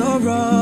you're wrong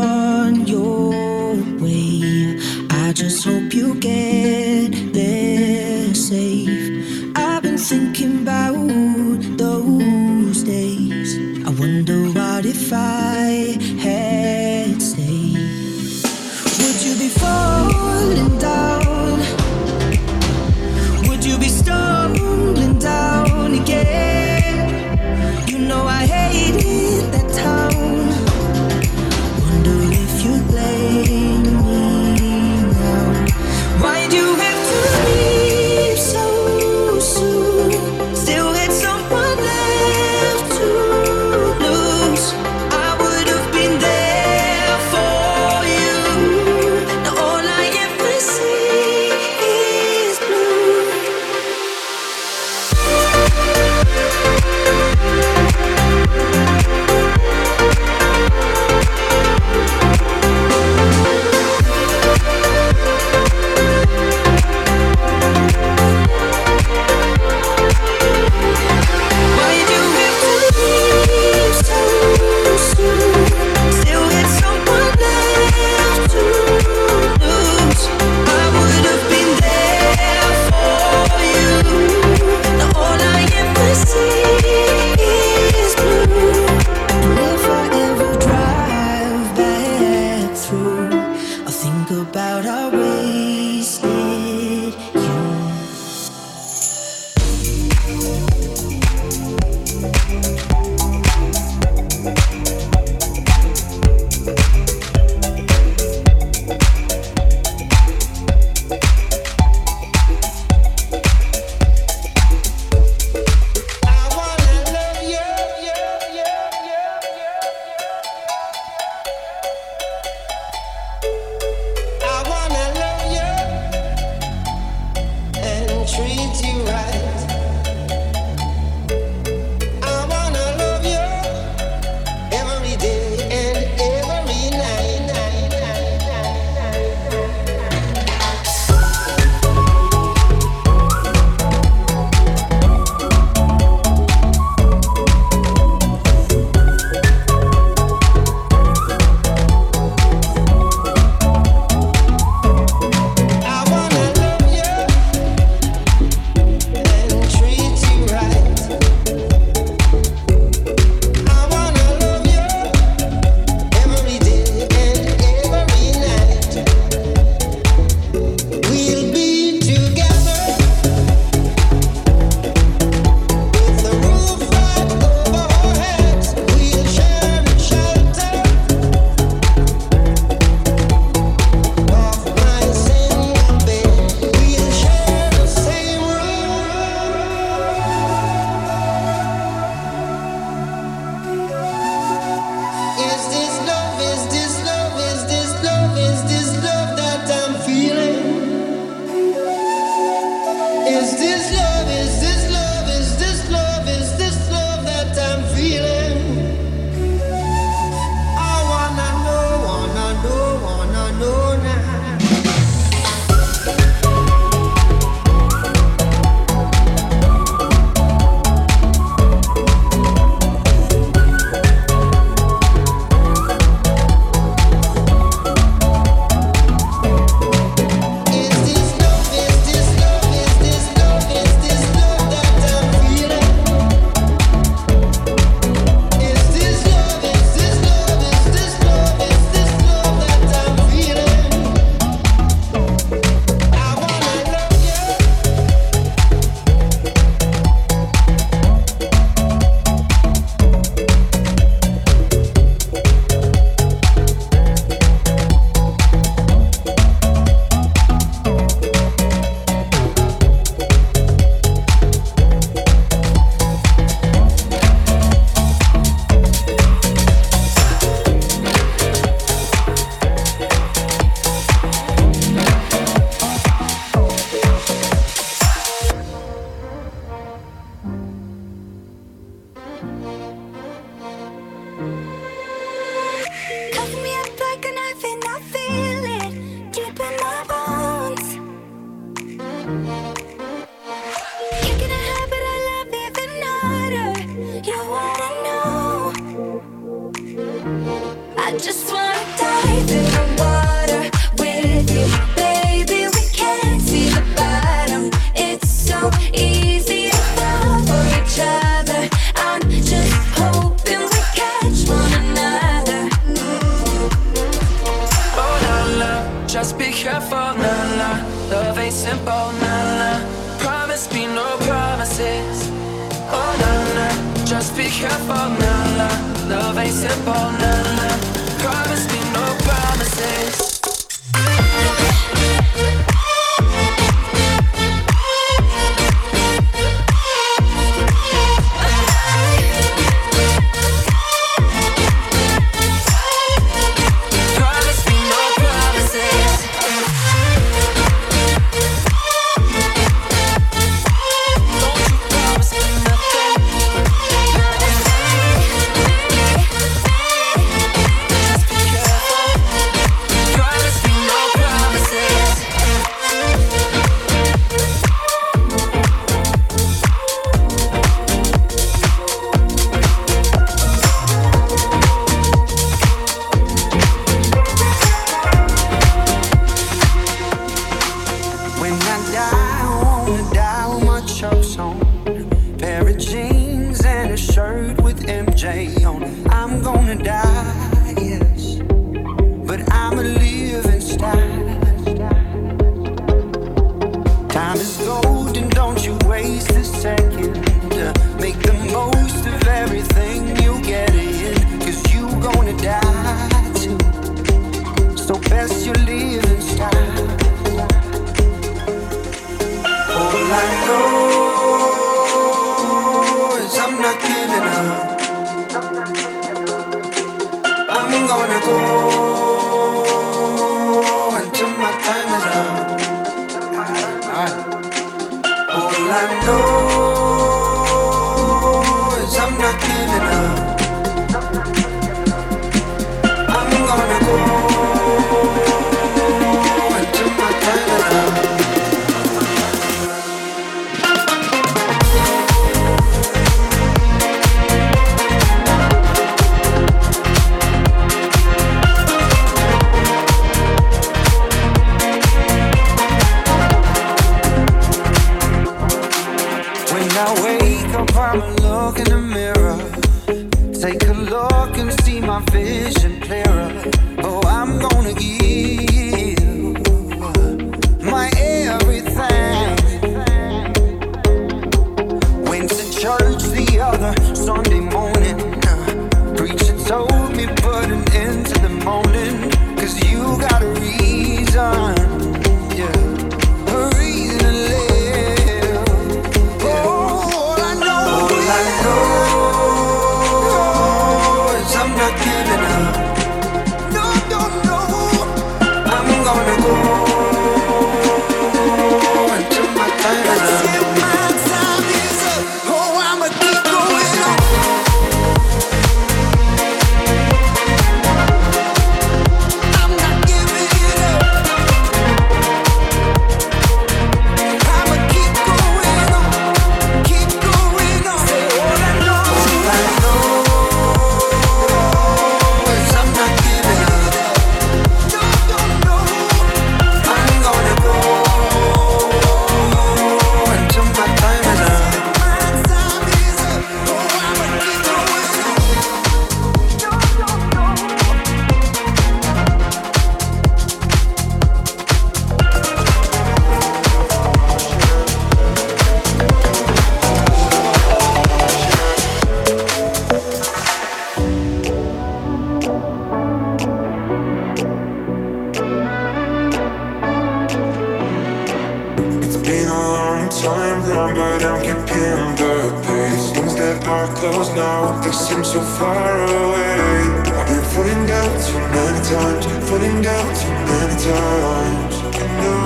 close now, they seem so far away. I've been falling down too many times, falling down too many times. No,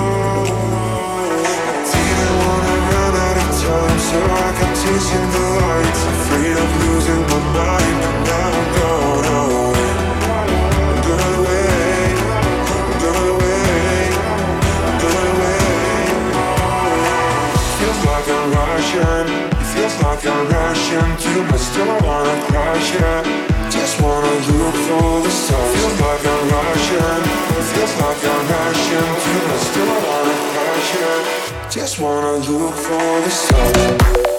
I didn't wanna run out of time, so I kept chasing the lights. Afraid of losing my mind, but now I'm gone away. I'm away, I'm away, I'm. Feels like I'm Russian feels like I'm rushing to my still wanna crash, yeah. Just wanna look for the sun. Feels like I'm rushing. Feels like I'm rushing to my still wanna crash, yeah. Just wanna look for the sun.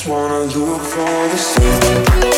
Just wanna look for the sun.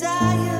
Desire.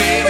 okay.